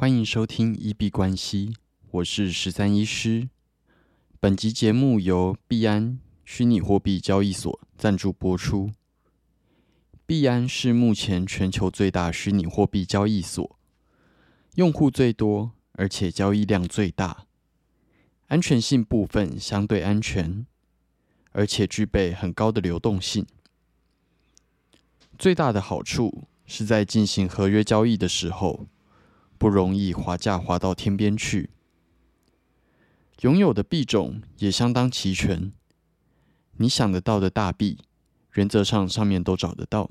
欢迎收听一币关系，我是十三医师。本集节目由币安虚拟货币交易所赞助播出。币安是目前全球最大虚拟货币交易所，用户最多，而且交易量最大。安全性部分相对安全，而且具备很高的流动性。最大的好处是在进行合约交易的时候，不容易滑价滑到天边去。拥有的币种也相当齐全，你想得到的大币，原则上上面都找得到。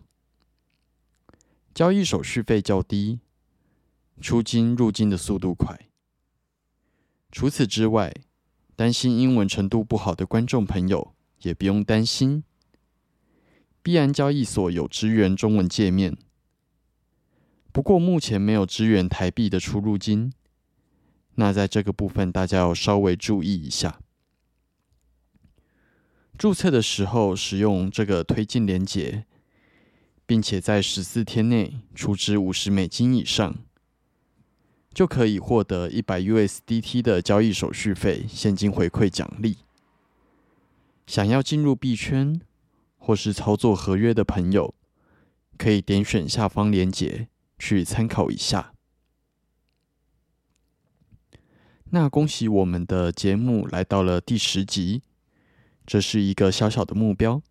交易手续费较低，出金入金的速度快。除此之外，担心英文程度不好的观众朋友也不用担心。币安交易所有支援中文界面，不过目前没有支援台币的出入金。那在这个部分，大家要稍微注意一下。注册的时候使用这个推进连结，并且在十四天内出资五十美金以上，就可以获得一百 USDT 的交易手续费现金回馈奖励。想要进入币圈或是操作合约的朋友，可以点选下方链接去参考一下。那恭喜我们的节目来到了第十集，这是一个小小的目标。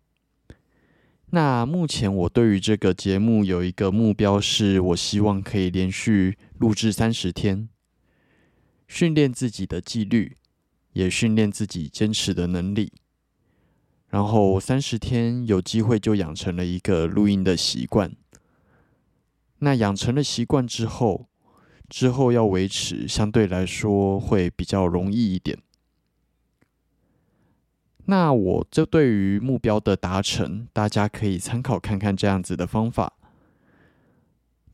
那目前我对于这个节目有一个目标，是我希望可以连续录制三十天，训练自己的纪律，也训练自己坚持的能力。然后三十天有机会就养成了一个录音的习惯。那养成了习惯之后，之后要维持，相对来说会比较容易一点。那我这对于目标的达成，大家可以参考看看这样子的方法。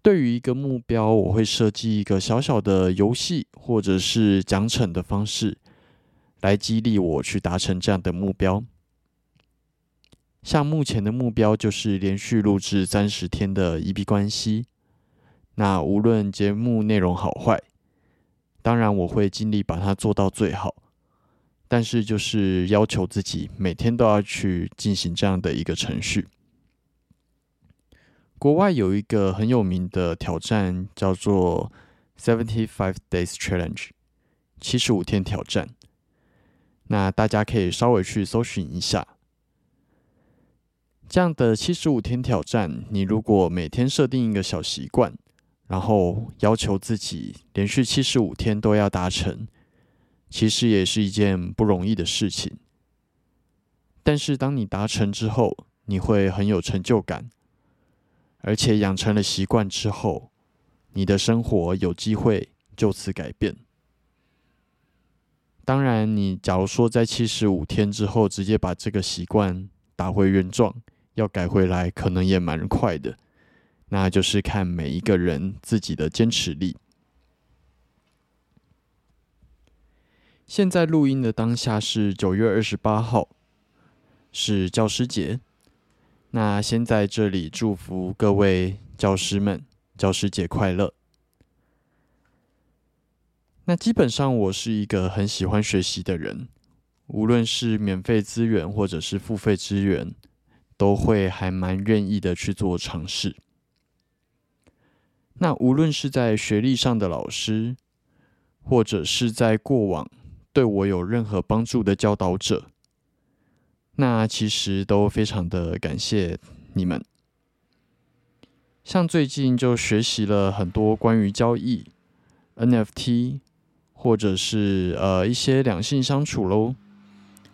对于一个目标，我会设计一个小小的游戏或者是奖惩的方式，来激励我去达成这样的目标。像目前的目标就是连续录制三十天的一币关系。那无论节目内容好坏，当然我会尽力把它做到最好。但是就是要求自己每天都要去进行这样的一个程序。国外有一个很有名的挑战叫做 Seventy Five Days Challenge，七十五天挑战。那大家可以稍微去搜寻一下。这样的七十五天挑战，你如果每天设定一个小习惯。然后要求自己连续七十五天都要达成，其实也是一件不容易的事情。但是当你达成之后，你会很有成就感，而且养成了习惯之后，你的生活有机会就此改变。当然，你假如说在七十五天之后直接把这个习惯打回原状，要改回来可能也蛮快的。那就是看每一个人自己的坚持力。现在录音的当下是九月二十八号，是教师节。那先在这里祝福各位教师们，教师节快乐。那基本上我是一个很喜欢学习的人，无论是免费资源或者是付费资源，都会还蛮愿意的去做尝试。那无论是在学历上的老师，或者是在过往对我有任何帮助的教导者，那其实都非常的感谢你们。像最近就学习了很多关于交易、NFT，或者是呃一些两性相处喽，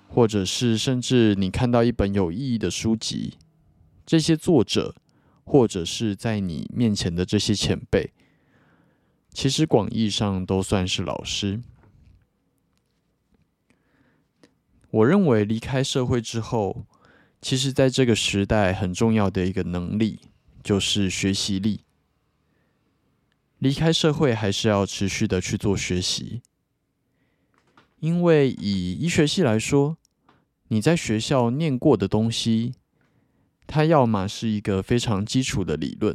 或者是甚至你看到一本有意义的书籍，这些作者。或者是在你面前的这些前辈，其实广义上都算是老师。我认为离开社会之后，其实在这个时代很重要的一个能力就是学习力。离开社会还是要持续的去做学习，因为以医学系来说，你在学校念过的东西。它要么是一个非常基础的理论，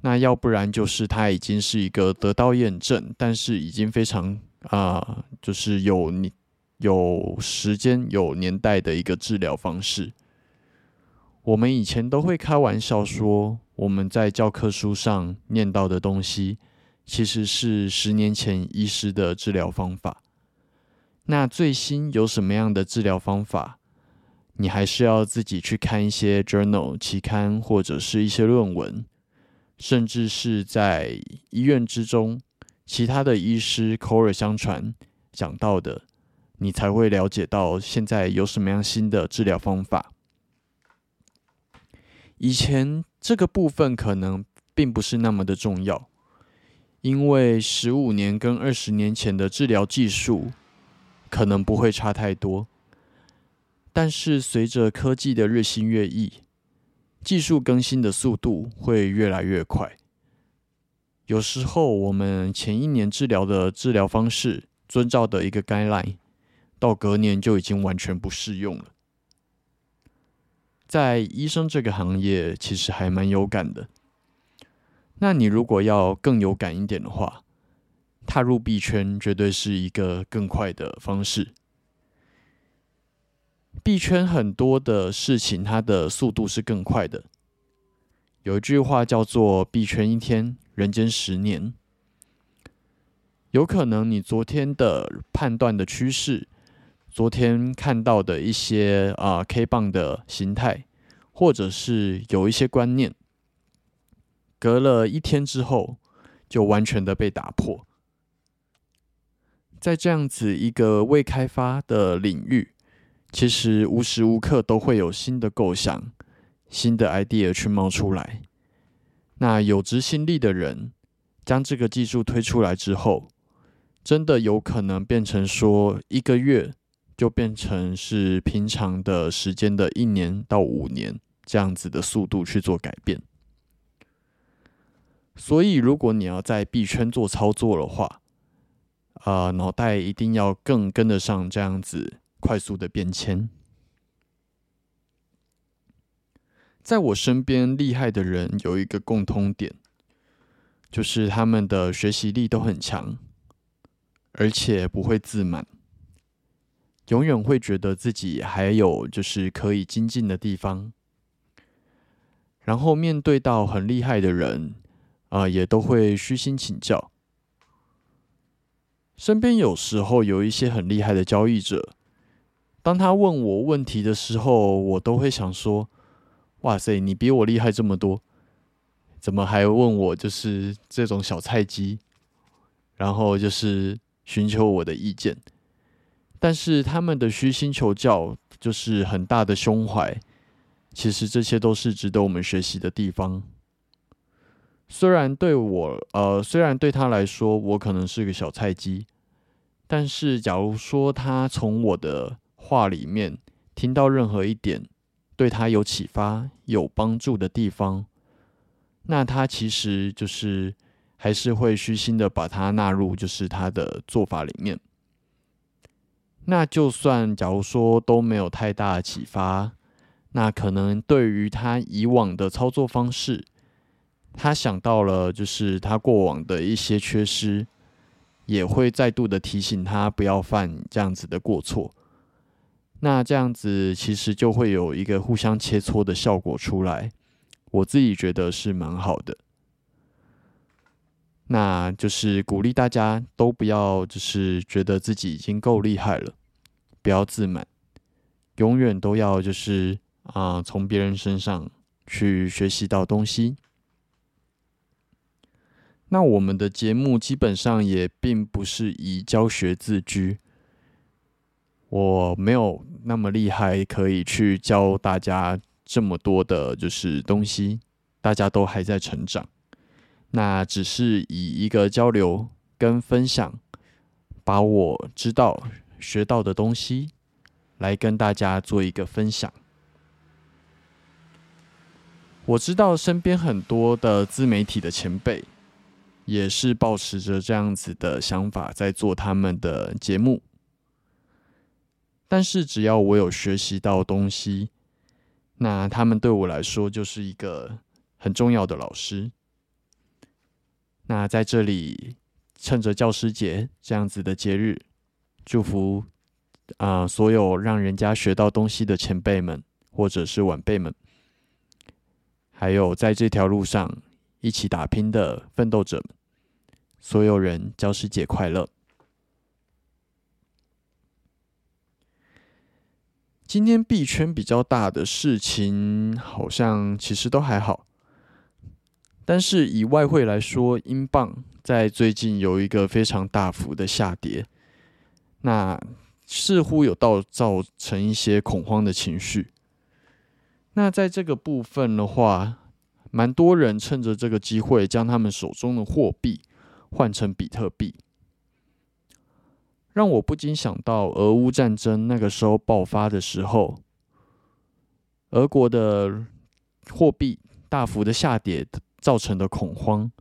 那要不然就是它已经是一个得到验证，但是已经非常啊，就是有你有时间、有年代的一个治疗方式。我们以前都会开玩笑说，我们在教科书上念到的东西，其实是十年前医师的治疗方法。那最新有什么样的治疗方法？你还是要自己去看一些 journal 期刊或者是一些论文，甚至是在医院之中，其他的医师口耳相传讲到的，你才会了解到现在有什么样新的治疗方法。以前这个部分可能并不是那么的重要，因为十五年跟二十年前的治疗技术可能不会差太多。但是随着科技的日新月异，技术更新的速度会越来越快。有时候我们前一年治疗的治疗方式遵照的一个 guideline，到隔年就已经完全不适用了。在医生这个行业，其实还蛮有感的。那你如果要更有感一点的话，踏入币圈绝对是一个更快的方式。币圈很多的事情，它的速度是更快的。有一句话叫做“币圈一天，人间十年”。有可能你昨天的判断的趋势。昨天看到的一些啊 K 棒的形态，或者是有一些观念，隔了一天之后就完全的被打破。在这样子一个未开发的领域，其实无时无刻都会有新的构想、新的 idea 去冒出来。那有执行力的人将这个技术推出来之后，真的有可能变成说一个月。就变成是平常的时间的一年到五年这样子的速度去做改变。所以，如果你要在币圈做操作的话，啊，脑袋一定要更跟得上这样子快速的变迁。在我身边厉害的人有一个共通点，就是他们的学习力都很强，而且不会自满。永远会觉得自己还有就是可以精进的地方，然后面对到很厉害的人，啊，也都会虚心请教。身边有时候有一些很厉害的交易者，当他问我问题的时候，我都会想说：“哇塞，你比我厉害这么多，怎么还问我就是这种小菜鸡？”然后就是寻求我的意见。但是他们的虚心求教，就是很大的胸怀。其实这些都是值得我们学习的地方。虽然对我，呃，虽然对他来说，我可能是个小菜鸡，但是假如说他从我的话里面听到任何一点对他有启发、有帮助的地方，那他其实就是还是会虚心的把它纳入，就是他的做法里面。那就算假如说都没有太大的启发，那可能对于他以往的操作方式，他想到了就是他过往的一些缺失，也会再度的提醒他不要犯这样子的过错。那这样子其实就会有一个互相切磋的效果出来，我自己觉得是蛮好的。那就是鼓励大家都不要，就是觉得自己已经够厉害了，不要自满，永远都要就是啊，从别人身上去学习到东西。那我们的节目基本上也并不是以教学自居，我没有那么厉害，可以去教大家这么多的，就是东西，大家都还在成长。那只是以一个交流跟分享，把我知道学到的东西来跟大家做一个分享。我知道身边很多的自媒体的前辈，也是保持着这样子的想法在做他们的节目。但是只要我有学习到东西，那他们对我来说就是一个很重要的老师。那在这里，趁着教师节这样子的节日，祝福啊所有让人家学到东西的前辈们或者是晚辈们，还有在这条路上一起打拼的奋斗者，所有人教师节快乐！今天币圈比较大的事情，好像其实都还好。但是以外汇来说，英镑在最近有一个非常大幅的下跌，那似乎有到造成一些恐慌的情绪。那在这个部分的话，蛮多人趁着这个机会，将他们手中的货币换成比特币。让我不禁想到，俄乌战争那个时候爆发的时候，俄国的货币大幅的下跌造成的恐慌，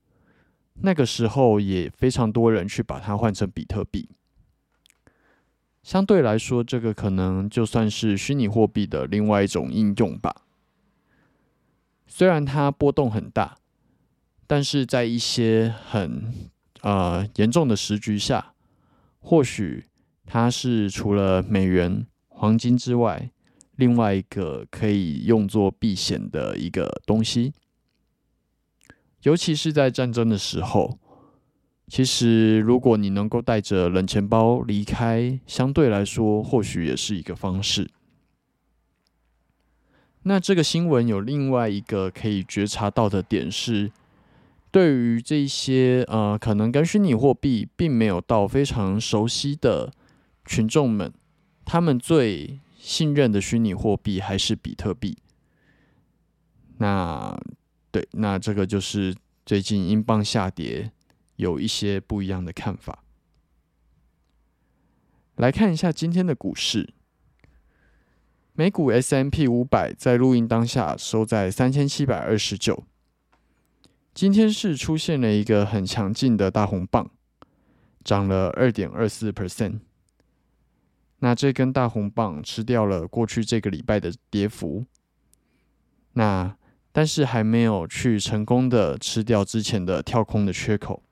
那个时候也非常多人去把它换成比特币。相对来说，这个可能就算是虚拟货币的另外一种应用吧。虽然它波动很大，但是在一些很呃严重的时局下。或许它是除了美元、黄金之外，另外一个可以用作避险的一个东西。尤其是在战争的时候，其实如果你能够带着冷钱包离开，相对来说或许也是一个方式。那这个新闻有另外一个可以觉察到的点是。对于这些呃，可能跟虚拟货币并没有到非常熟悉的群众们，他们最信任的虚拟货币还是比特币。那对，那这个就是最近英镑下跌有一些不一样的看法。来看一下今天的股市，美股 S M P 五百在录音当下收在三千七百二十九。今天是出现了一个很强劲的大红棒，涨了二点二四 percent。那这根大红棒吃掉了过去这个礼拜的跌幅，那但是还没有去成功的吃掉之前的跳空的缺口。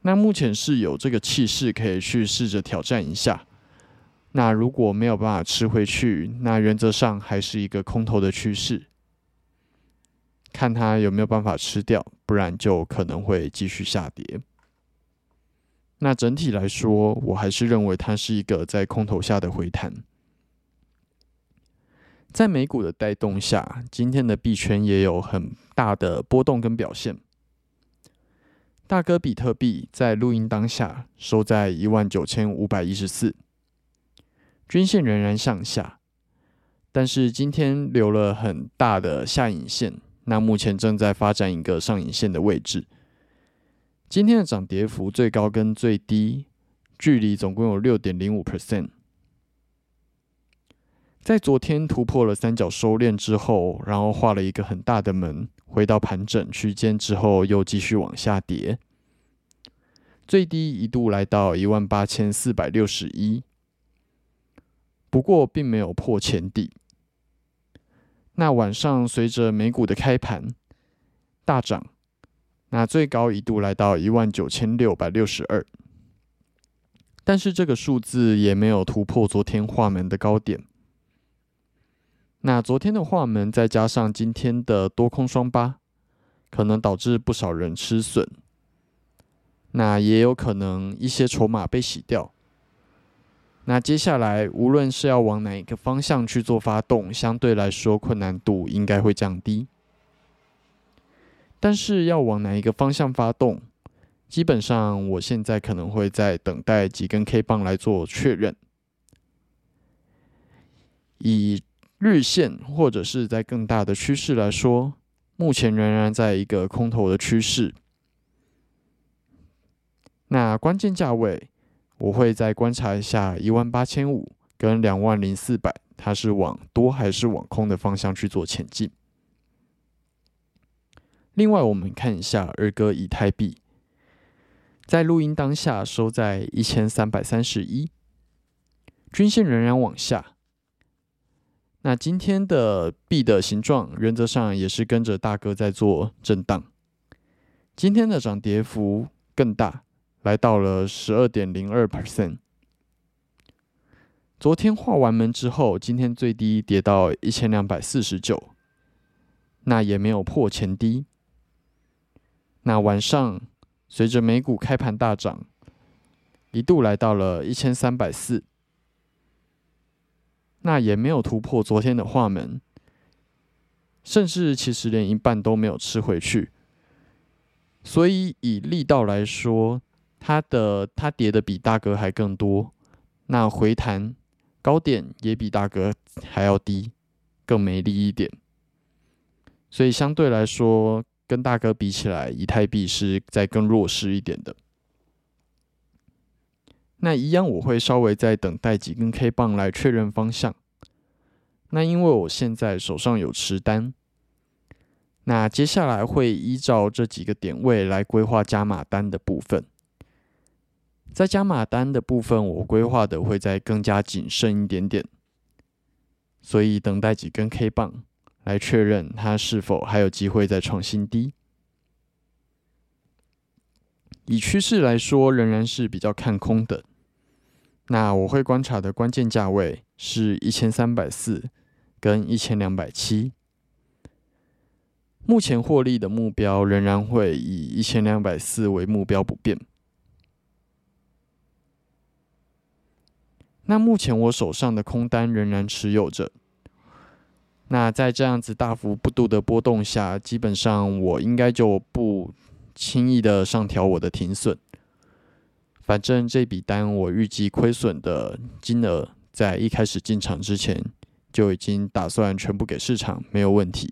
那目前是有这个气势可以去试着挑战一下。那如果没有办法吃回去，那原则上还是一个空头的趋势。看它有没有办法吃掉，不然就可能会继续下跌。那整体来说，我还是认为它是一个在空头下的回弹。在美股的带动下，今天的币圈也有很大的波动跟表现。大哥比特币在录音当下收在一万九千五百一十四，均线仍然向下，但是今天留了很大的下影线。那目前正在发展一个上影线的位置。今天的涨跌幅最高跟最低距离总共有六点零五 percent。在昨天突破了三角收敛之后，然后画了一个很大的门，回到盘整区间之后，又继续往下跌。最低一度来到一万八千四百六十一，不过并没有破前底。那晚上随着美股的开盘大涨，那最高一度来到一万九千六百六十二，但是这个数字也没有突破昨天画门的高点。那昨天的画门再加上今天的多空双八，可能导致不少人吃损。那也有可能一些筹码被洗掉。那接下来，无论是要往哪一个方向去做发动，相对来说困难度应该会降低。但是要往哪一个方向发动，基本上我现在可能会在等待几根 K 棒来做确认。以日线或者是在更大的趋势来说，目前仍然在一个空头的趋势。那关键价位。我会再观察一下一万八千五跟两万零四百，它是往多还是往空的方向去做前进。另外，我们看一下二哥以太币，在录音当下收在一千三百三十一，均线仍然往下。那今天的币的形状，原则上也是跟着大哥在做震荡。今天的涨跌幅更大，来到了十二点零二 percent。昨天画完门之后，今天最低跌到一千两百四十九，那也没有破前低。那晚上随着美股开盘大涨，一度来到了一千三百四，那也没有突破昨天的画门，甚至其实连一半都没有吃回去。所以以力道来说，它的它跌的比大哥还更多，那回弹。高点也比大哥还要低，更没力一点，所以相对来说，跟大哥比起来，以太币是在更弱势一点的。那一样，我会稍微再等待几根 K 棒来确认方向。那因为我现在手上有持单，那接下来会依照这几个点位来规划加码单的部分。在加码单的部分，我规划的会再更加谨慎一点点，所以等待几根 K 棒来确认它是否还有机会再创新低。以趋势来说，仍然是比较看空的。那我会观察的关键价位是一千三百四跟一千两百七。目前获利的目标仍然会以一千两百四为目标不变。那目前我手上的空单仍然持有着。那在这样子大幅不度的波动下，基本上我应该就不轻易的上调我的停损。反正这笔单我预计亏损的金额，在一开始进场之前就已经打算全部给市场，没有问题。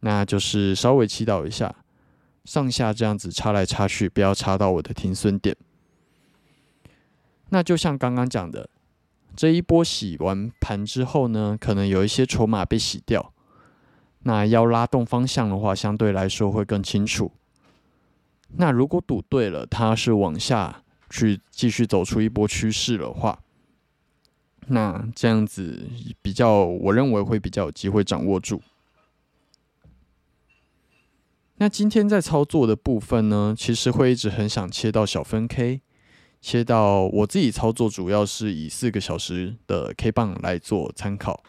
那就是稍微祈祷一下，上下这样子插来插去，不要插到我的停损点。那就像刚刚讲的，这一波洗完盘之后呢，可能有一些筹码被洗掉。那要拉动方向的话，相对来说会更清楚。那如果赌对了，它是往下去继续走出一波趋势的话，那这样子比较，我认为会比较有机会掌握住。那今天在操作的部分呢，其实会一直很想切到小分 K。切到我自己操作，主要是以四个小时的 K 棒来做参考。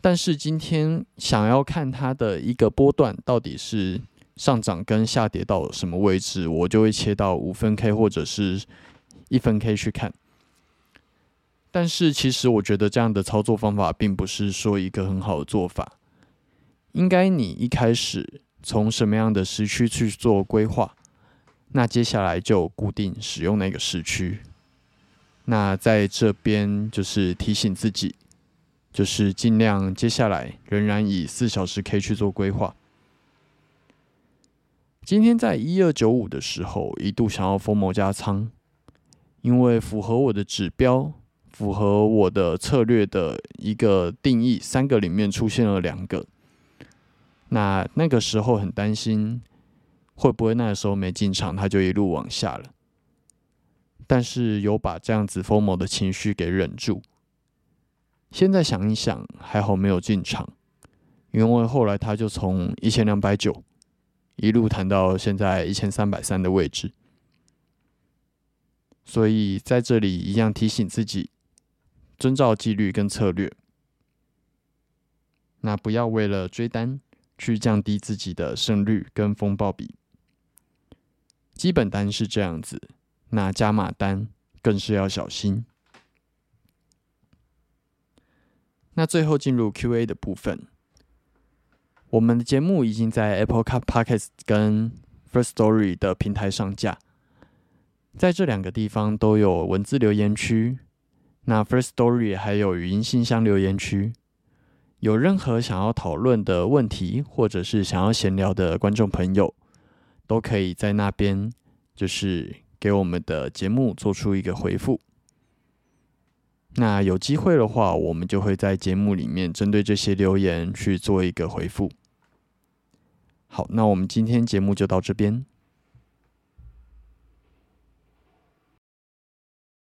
但是今天想要看它的一个波段到底是上涨跟下跌到什么位置，我就会切到五分 K 或者是一分 K 去看。但是其实我觉得这样的操作方法并不是说一个很好的做法。应该你一开始从什么样的时区去做规划？那接下来就固定使用那个时区。那在这边就是提醒自己，就是尽量接下来仍然以四小时 K 去做规划。今天在一二九五的时候，一度想要封某加仓，因为符合我的指标，符合我的策略的一个定义，三个里面出现了两个。那那个时候很担心。会不会那个时候没进场，他就一路往下了？但是有把这样子疯魔的情绪给忍住。现在想一想，还好没有进场，因为后来他就从一千两百九一路谈到现在一千三百三的位置。所以在这里一样提醒自己，遵照纪律跟策略，那不要为了追单去降低自己的胜率跟风暴比。基本单是这样子，那加码单更是要小心。那最后进入 Q&A 的部分，我们的节目已经在 Apple Car Podcast 跟 First Story 的平台上架，在这两个地方都有文字留言区，那 First Story 还有语音信箱留言区。有任何想要讨论的问题，或者是想要闲聊的观众朋友。都可以在那边，就是给我们的节目做出一个回复。那有机会的话，我们就会在节目里面针对这些留言去做一个回复。好，那我们今天节目就到这边。